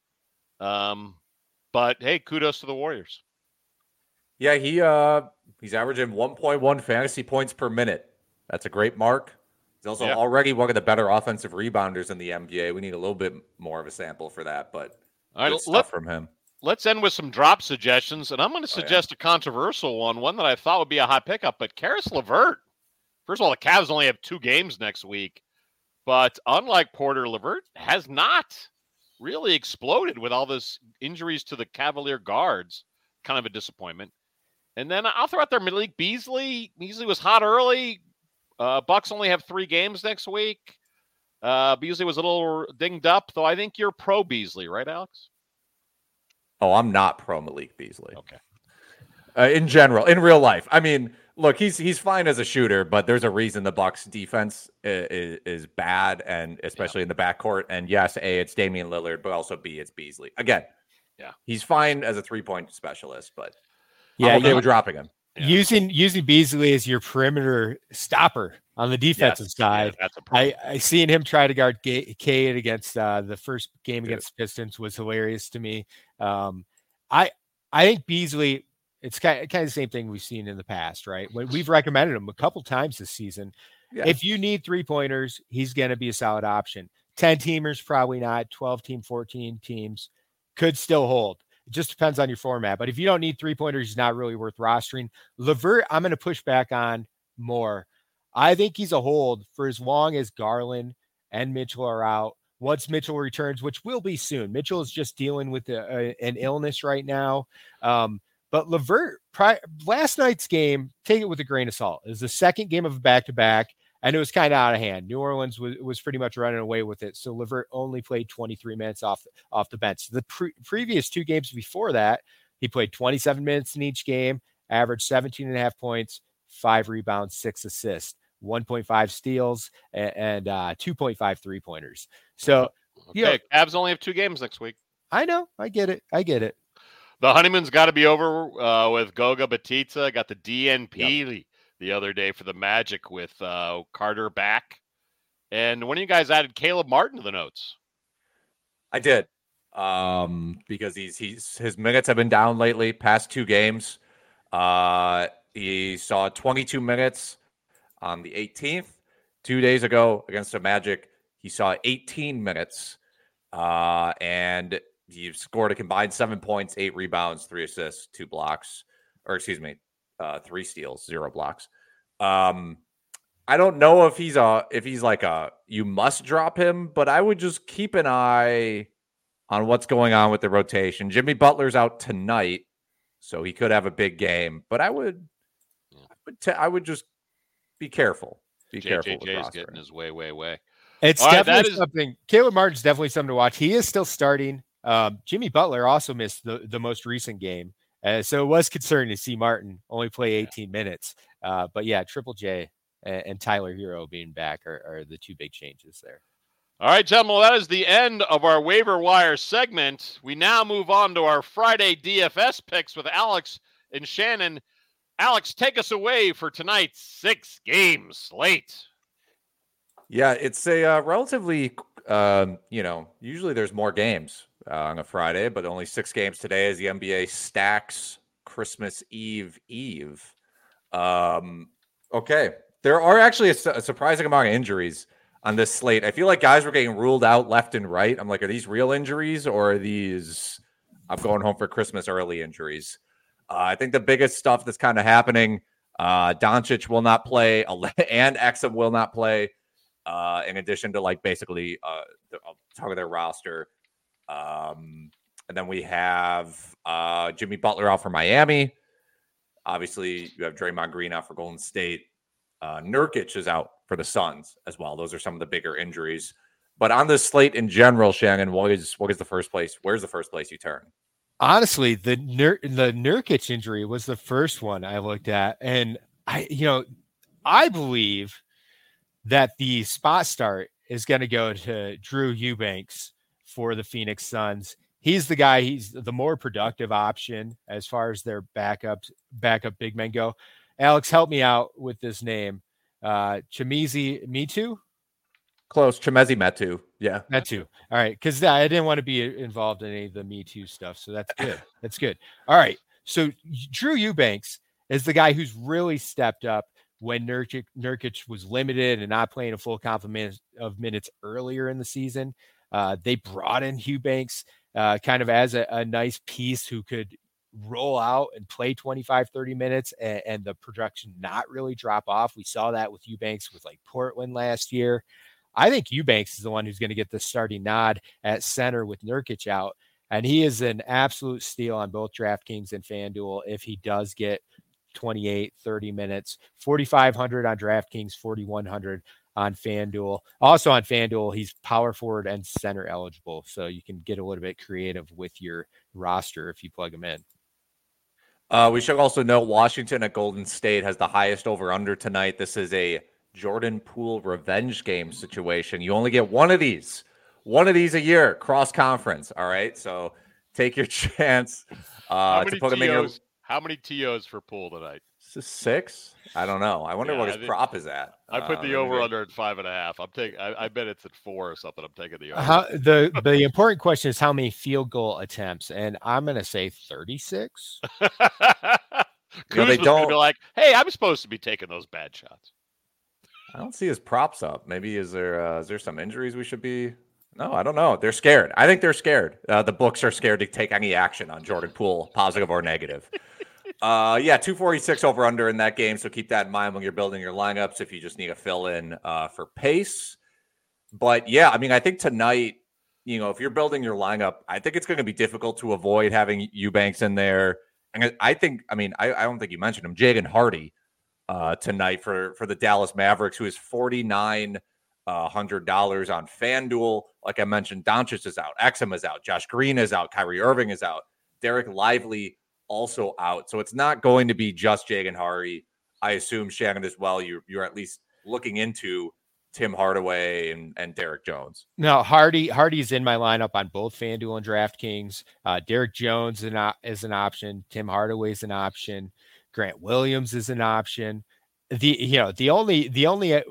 Speaker 4: Um, but hey, kudos to the Warriors.
Speaker 2: Yeah, he uh he's averaging 1.1 fantasy points per minute. That's a great mark. He's also
Speaker 4: Yeah.
Speaker 2: already one of the better offensive rebounders in the NBA. We need a little bit more of a sample for that, but
Speaker 4: All right,
Speaker 2: stuff
Speaker 4: let,
Speaker 2: from him.
Speaker 4: let's end with some drop suggestions. And I'm going to
Speaker 2: Oh, yeah.
Speaker 4: suggest a controversial one, one that I thought would be a hot pickup. But Caris Levert, first of all, the Cavs only have two games next week. But unlike Porter, Levert has not really exploded with all this injuries to the Cavalier guards. Kind of a disappointment. And then I'll throw out there Malik Beasley. Beasley was hot early. Uh, Bucks only have three games next week. Uh, Beasley was a little dinged up, though. I think you're pro Beasley, right, Alex?
Speaker 2: Oh, I'm not pro Malik Beasley.
Speaker 4: Okay.
Speaker 2: uh, in general, in real life. I mean, look, he's he's fine as a shooter, but there's a reason the Bucks defense is, is bad, and especially yeah. in the backcourt. And yes, a it's Damian Lillard, but also b it's Beasley. Again,
Speaker 4: yeah,
Speaker 2: he's fine as a three point specialist, but yeah, I'm okay with dropping him.
Speaker 3: Yeah. Using using Beasley as your perimeter stopper on the defensive yes. side. Yeah, I I seen him try to guard Cade against uh, the first game Good. against Pistons was hilarious to me. Um, I I think Beasley. It's kind of, kind of the same thing we've seen in the past, right? When we've recommended him a couple times this season. Yeah. If you need three pointers, he's going to be a solid option. 10 teamers, probably not. 12 team, 14 teams could still hold. It just depends on your format. But if you don't need three pointers, he's not really worth rostering. Levert, I'm going to push back on more. I think he's a hold for as long as Garland and Mitchell are out. Once Mitchell returns, which will be soon, Mitchell is just dealing with a, a, an illness right now. Um, but Levert, last night's game, take it with a grain of salt. It was the second game of a back to back and it was kind of out of hand. New Orleans was, was pretty much running away with it. So Levert only played 23 minutes off off the bench. The pre- previous two games before that, he played 27 minutes in each game, averaged 17 and a half points, five rebounds, six assists, 1.5 steals, and, and uh, 2.5 three pointers. So,
Speaker 4: okay. you know, Cavs only have two games next week.
Speaker 3: I know. I get it. I get it.
Speaker 4: The honeymoon's got to be over uh, with Goga Bitadze. Got the DNP. Yep the other day for the Magic with uh, Carter back. And when you guys added Caleb Martin to the notes?
Speaker 2: I did. Um, because he's he's his minutes have been down lately, past two games. Uh, he saw 22 minutes on the 18th. Two days ago against the Magic, he saw 18 minutes. Uh, and he scored a combined seven points, eight rebounds, three assists, two blocks, or excuse me, uh, three steals, zero blocks. Um, I don't know if he's a if he's like a you must drop him, but I would just keep an eye on what's going on with the rotation. Jimmy Butler's out tonight, so he could have a big game. But I would, I would, t- I would just be careful. Be careful.
Speaker 4: JJ's getting his way, way, way.
Speaker 3: It's All definitely right, something. Is... Caleb Martin's definitely something to watch. He is still starting. Um, Jimmy Butler also missed the, the most recent game. Uh, so it was concerning to see Martin only play 18 minutes. Uh, but yeah, Triple J and, and Tyler Herro being back are, are, the two big changes there.
Speaker 4: All right, gentlemen, well, that is the end of our waiver wire segment. We now move on to our Friday DFS picks with Alex and Shannon. Alex, take us away for tonight's six game slate.
Speaker 2: Yeah, it's a uh, relatively, um, you know, usually there's more games uh, on a Friday, but only six games today as the NBA stacks Christmas Eve Eve. Um, okay, there are actually a, a, surprising amount of injuries on this slate. I feel like guys were getting ruled out left and right. I'm like, are these real injuries or are these I'm going home for Christmas early injuries? Uh, I think the biggest stuff that's kind of happening. Uh, Doncic will not play, and Exum will not play. Uh, in addition to like basically uh, the, I'll talk of their roster. Um, and then we have uh, Jimmy Butler out for Miami. Obviously, you have Draymond Green out for Golden State. Uh, Nurkic is out for the Suns as well. Those are some of the bigger injuries. But on this slate in general, Shannon, what is what is the first place? Where's the first place you turn?
Speaker 3: Honestly, the Nur- the Nurkic injury was the first one I looked at, and I, you know, I believe that the spot start is going to go to Drew Eubanks for the Phoenix Suns he's the guy. He's the more productive option as far as their backups, backup big men go. Alex, help me out with this name. Uh, Chimizi Metu.
Speaker 2: Close. Chimezie Metu. Yeah.
Speaker 3: Metu. All right. Cause I didn't want to be involved in any of the Me Too stuff. So that's good. that's good. All right. So Drew Eubanks is the guy who's really stepped up when Nurkic, Nurkic was limited and not playing a full complement of minutes earlier in the season. Uh, they brought in Eubanks uh, kind of as a, a, nice piece who could roll out and play 25, 30 minutes and, and, the production not really drop off. We saw that with Eubanks with like Portland last year. I think Eubanks is the one who's going to get the starting nod at center with Nurkic out. And he is an absolute steal on both DraftKings and FanDuel if he does get 28, 30 minutes, 4,500 on DraftKings, 4,100 on FanDuel. Also on FanDuel, he's power forward and center eligible. So you can get a little bit creative with your roster if you plug him in.
Speaker 2: Uh, we should also note Washington at Golden State has the highest over under tonight. This is a Jordan Poole revenge game situation. You only get one of these, one of these a year, cross conference. All right, so take your chance uh, to put
Speaker 4: TOs,
Speaker 2: him in your.
Speaker 4: How many tos for Poole tonight?
Speaker 2: Six? I don't know. I wonder
Speaker 4: Yeah,
Speaker 2: what
Speaker 4: I
Speaker 2: his
Speaker 4: think-
Speaker 2: prop is at.
Speaker 4: I put
Speaker 2: Uh,
Speaker 4: the
Speaker 2: let
Speaker 4: over
Speaker 2: go-
Speaker 4: under at five and a half. I'm taking. I, I bet it's at four or something. I'm taking the over.
Speaker 3: How, the the important question is how many field goal attempts, and I'm going to say 36.
Speaker 4: Kuz
Speaker 2: they don't-
Speaker 4: be like, "Hey, I'm supposed to be taking those bad shots."
Speaker 2: I don't see his props up. Maybe is there uh, is there some injuries we should be? No, I don't know. They're scared. I think they're scared. Uh, the books are scared to take any action on Jordan Poole, positive or negative. Uh, yeah, 246 over under in that game. So keep that in mind when you're building your lineups if you just need a fill in uh, for pace. But yeah, I mean, I think tonight, you know, if you're building your lineup, I think it's going to be difficult to avoid having Eubanks in there. And I- think, I mean, I, I don't think you mentioned him, Jaden Hardy uh, tonight for for the Dallas Mavericks, who is forty nine uh, hundred dollars on FanDuel. Like I mentioned, Doncic is out, Exum is out, Josh Green is out, Kyrie Irving is out, Dereck Lively also out. So it's not going to be just Jaden Hardy. I assume Shannon as well. You're you're at least looking into Tim Hardaway and, and Derrick Jones.
Speaker 3: No, Hardy Hardy's in my lineup on both FanDuel and DraftKings. Uh, Derrick Jones is an, is an option. Tim Hardaway is an option. Grant Williams is an option. The you know the only the only uh,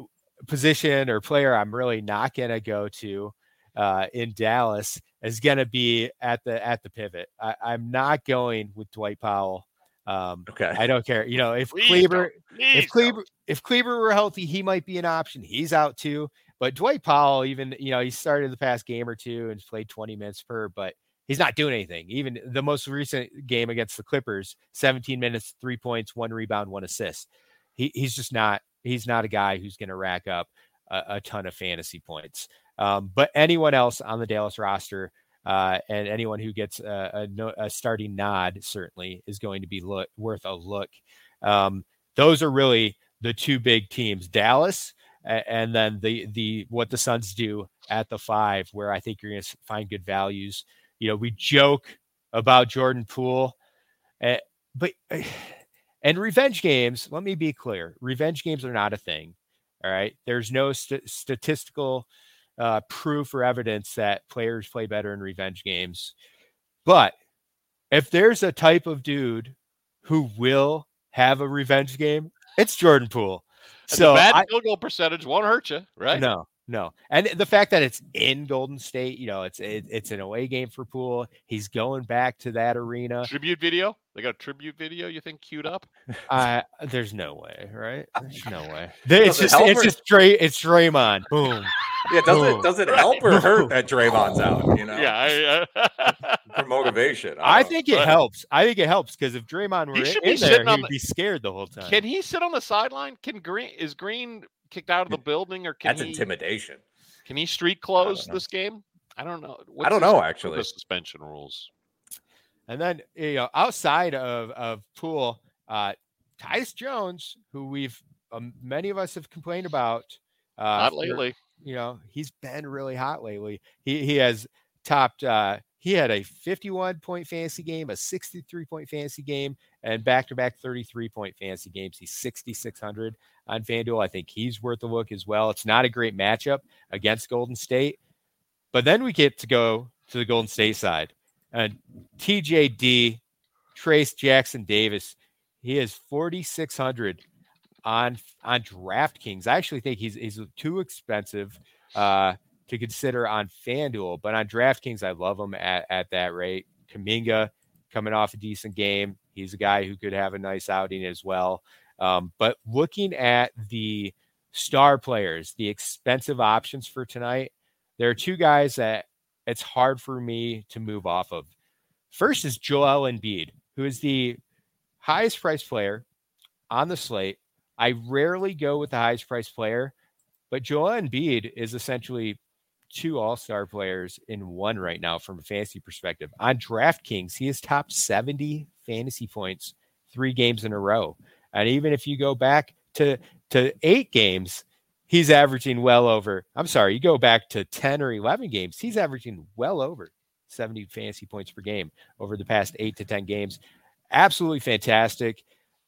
Speaker 3: position or player I'm really not gonna go to uh, in Dallas is gonna be at the at the pivot. I, I'm not going with Dwight Powell. Um,
Speaker 2: Okay.
Speaker 3: I don't care. You know if
Speaker 4: Please
Speaker 3: Kleber
Speaker 4: don't.
Speaker 3: If Kleber if Kleber were healthy, he might be an option. He's out too. But Dwight Powell, even you know, he started the past game or two and played 20 minutes per, but he's not doing anything. Even the most recent game against the Clippers, 17 minutes, three points, one rebound, one assist. He, he's just not he's not a guy who's going to rack up a, a ton of fantasy points. Um, but anyone else on the Dallas roster uh, and anyone who gets a, a, a starting nod certainly is going to be look, worth a look. Um, those are really the two big teams, Dallas and then the the what the Suns do at the five, where I think you're going to find good values. You know, we joke about Jordan Poole, uh, but and revenge games. Let me be clear: revenge games are not a thing. All right, there's no st- statistical uh, proof or evidence that players play better in revenge games. But if there's a type of dude who will have a revenge game, it's Jordan Poole.
Speaker 4: And
Speaker 3: So
Speaker 4: the bad field goal percentage won't hurt you, right?
Speaker 3: no, no, and the fact that it's in Golden State, you know, it's it, it's an away game for Poole. He's going back to that arena.
Speaker 4: Tribute video. They got a tribute video. You think queued up?
Speaker 3: Uh, there's no way, right? There's no way. It's
Speaker 2: Does it
Speaker 3: just it's
Speaker 2: or-
Speaker 3: just Dray. It's Draymond. Boom.
Speaker 2: Yeah, does
Speaker 3: Boom.
Speaker 2: it does it help or hurt that Draymond's out? You know,
Speaker 4: Yeah. I,
Speaker 2: for motivation.
Speaker 3: I
Speaker 2: don't know.
Speaker 3: think it
Speaker 4: Right.
Speaker 3: helps. I think it helps because if Draymond were
Speaker 4: He
Speaker 3: in,
Speaker 4: be
Speaker 3: in there, he'd
Speaker 4: the-
Speaker 3: be scared the whole time.
Speaker 4: can he sit on the sideline? Can Green is Green kicked out of the building, or can
Speaker 2: that's
Speaker 4: he
Speaker 2: intimidation.
Speaker 4: can he street close this game? I don't know.
Speaker 2: I don't know actually.
Speaker 4: The suspension rules.
Speaker 3: And then you know, outside of of Poole, uh, Tyus Jones, who we've um, many of us have complained about, uh,
Speaker 4: Not lately.
Speaker 3: you know, he's been really hot lately. He he has topped. Uh, he had a 51 point fantasy game, a 63 point fantasy game, and back to back 33 point fantasy games. He's 6,600 on FanDuel. I think he's worth a look as well. It's not a great matchup against Golden State, but then we get to go to the Golden State side, and TJD, Trace Jackson Davis, he is 4,600 on on DraftKings. I actually think he's he's too expensive uh, to consider on FanDuel, but on DraftKings, I love him at, at that rate. Kuminga coming off a decent game. He's a guy who could have a nice outing as well. Um, but looking at the star players, the expensive options for tonight, there are two guys that it's hard for me to move off of. First is Joel Embiid, who is the highest priced player on the slate. I rarely go with the highest priced player, but Joel Embiid is essentially two all star players in one right now from a fantasy perspective. On DraftKings, he has topped 70 fantasy points three games in a row. And even if you go back to, to eight games, he's averaging well over, I'm sorry, you go back to 10 or 11 games, he's averaging well over 70 fantasy points per game over the past eight to 10 games. absolutely fantastic.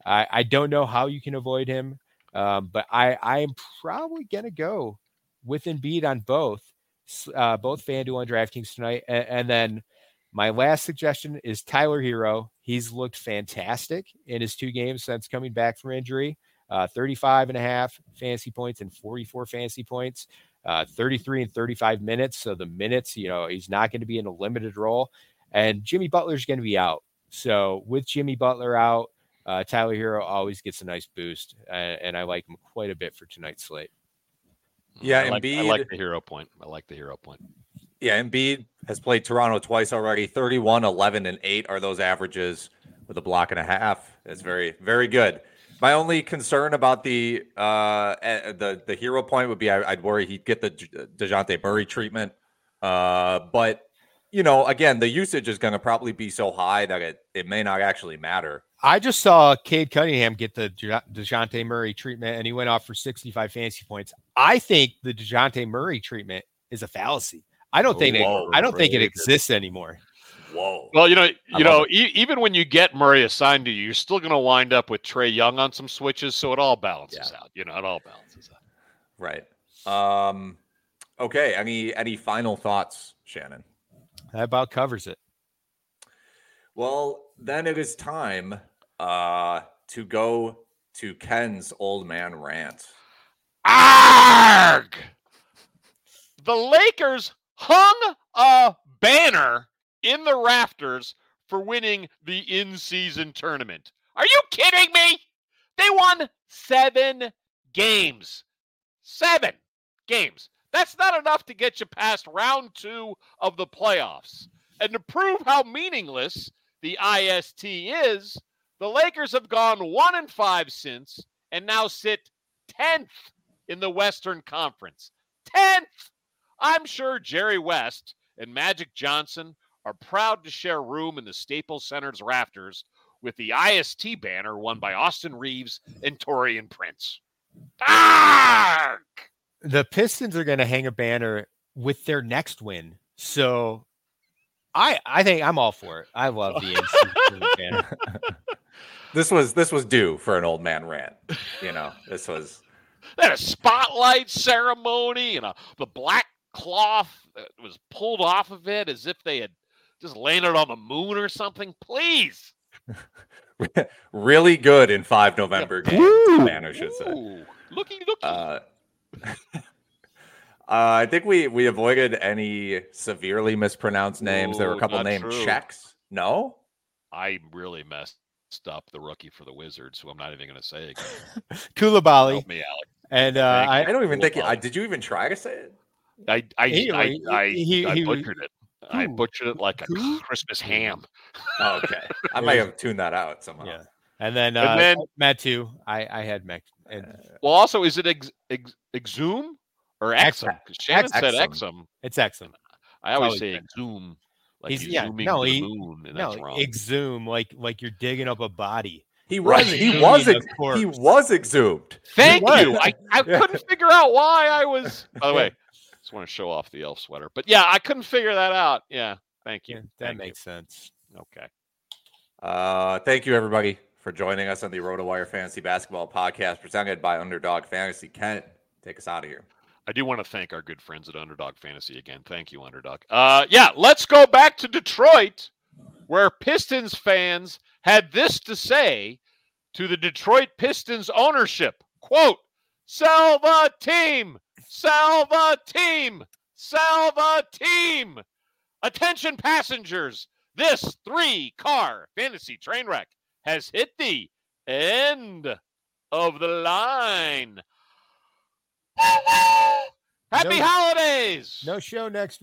Speaker 3: I, I don't know how you can avoid him, um, but I I am probably gonna go with Embiid on both, uh, both FanDuel and DraftKings tonight, and, and then my last suggestion is Tyler Herro. He's looked fantastic in his two games since coming back from injury. Uh, 35 and a half fantasy points and 44 fantasy points, uh, 33 and 35 minutes. So the minutes, you know, he's not going to be in a limited role. And Jimmy Butler's going to be out. So with Jimmy Butler out, uh, Tyler Herro always gets a nice boost. And, and I like him quite a bit for tonight's slate.
Speaker 2: Yeah,
Speaker 4: I like,
Speaker 2: Embiid-
Speaker 4: I like the hero point. I like the hero point.
Speaker 2: Yeah, Embiid has played Toronto twice already. 31, 11, and 8 are those averages with a block and a half. It's very, very good. My only concern about the uh eh, the the hero point would be I, would worry he'd get the Dejounte Murray treatment. Uh, but you know, again, the usage is going to probably be so high that it it may not actually matter.
Speaker 3: I just saw Cade Cunningham get the Dejounte Murray treatment, and he went off for 65 fantasy points. I think the Dejounte Murray treatment is a fallacy. I don't think
Speaker 2: Whoa,
Speaker 3: it, I don't think it
Speaker 2: Brady.
Speaker 3: exists anymore.
Speaker 2: Whoa.
Speaker 4: Well, you know, you know, e- even when you get Murray assigned to you, you're still going to wind up with Trae Young on some switches, so it all balances
Speaker 2: Yeah.
Speaker 4: out. You know, it all balances out.
Speaker 2: Right. Um. Okay. Any any final thoughts, Shannon?
Speaker 3: That about covers it.
Speaker 2: Well, then it is time uh to go to Ken's old man rant.
Speaker 4: Arg! The Lakers hung a banner in the rafters for winning the in-season tournament. Are you kidding me? They won seven games. Seven games. That's not enough to get you past round two of the playoffs. And to prove how meaningless the IST is, the Lakers have gone one and five since and now sit 10th in the Western Conference. 10th! I'm sure Jerry West and Magic Johnson are proud to share room in the Staples Center's rafters with the IST banner won by Austin Reaves and Taurean Prince. Arg!
Speaker 3: The Pistons are going to hang a banner with their next win. So I I think I'm all for it. I love the banner.
Speaker 2: This was this was due for an old man rant. You know, this was
Speaker 4: They had a spotlight ceremony and a, the black cloth that was pulled off of it as if they had just landed on the moon or something. Please.
Speaker 2: really good in five November games.
Speaker 3: Woo!
Speaker 2: Should say.
Speaker 4: Ooh, looky, looky.
Speaker 2: Uh, uh, I think we we avoided any severely mispronounced names. there were a couple name
Speaker 4: true.
Speaker 2: checks. No,
Speaker 4: I really messed up the rookie for the Wizards, who I'm not even going to say again.
Speaker 3: Coulibaly
Speaker 4: Help me, Alex.
Speaker 3: and uh, I,
Speaker 2: I don't even think.
Speaker 4: Well,
Speaker 2: I, did you even try to say it?
Speaker 4: I I
Speaker 3: He-
Speaker 4: I, I,
Speaker 3: he-
Speaker 4: I
Speaker 3: he-
Speaker 4: butchered it. I butchered it like a
Speaker 3: Who?
Speaker 4: Christmas ham.
Speaker 2: Oh, okay, I might have tuned that out somehow.
Speaker 3: Yeah. and then
Speaker 4: And
Speaker 3: uh,
Speaker 4: then-
Speaker 3: Matt too. I I had Mac and
Speaker 4: Well, also, is it ex, ex, exum or exum?
Speaker 3: Exum.
Speaker 4: 'Cause Shannon said
Speaker 2: Exum.
Speaker 4: exum.
Speaker 3: it's excellent.
Speaker 4: I always
Speaker 3: Probably
Speaker 4: say exum, like
Speaker 3: He's-
Speaker 4: he's
Speaker 3: yeah,
Speaker 4: zooming
Speaker 3: no,
Speaker 4: to
Speaker 3: he-
Speaker 4: the moon, and
Speaker 3: No,
Speaker 4: that's wrong.
Speaker 3: exhume like like you're digging up a body.
Speaker 2: He
Speaker 4: Right.
Speaker 2: was. He was.
Speaker 3: a
Speaker 2: Ex- he was exhumed.
Speaker 4: Thank
Speaker 3: was.
Speaker 4: you. I, I
Speaker 2: Yeah.
Speaker 4: couldn't figure out why I was. By the way, just want to show off the elf sweater. But yeah, I couldn't figure that out. Yeah. Thank you.
Speaker 3: Yeah, that
Speaker 4: Thank you.
Speaker 3: makes sense.
Speaker 4: Okay.
Speaker 2: Uh, thank you everybody for joining us on the RotoWire Fantasy Basketball Podcast presented by Underdog Fantasy. Ken, take us out of here.
Speaker 4: I do want to thank our good friends at Underdog Fantasy again. Thank you, Underdog. Uh, yeah, let's go back to Detroit, where Pistons fans had this to say to the Detroit Pistons ownership: "Quote: Sell the team, sell the team, sell the team. Attention, passengers! This three-car fantasy train wreck has hit the end of the line." Happy
Speaker 3: No-
Speaker 4: holidays!
Speaker 3: No show next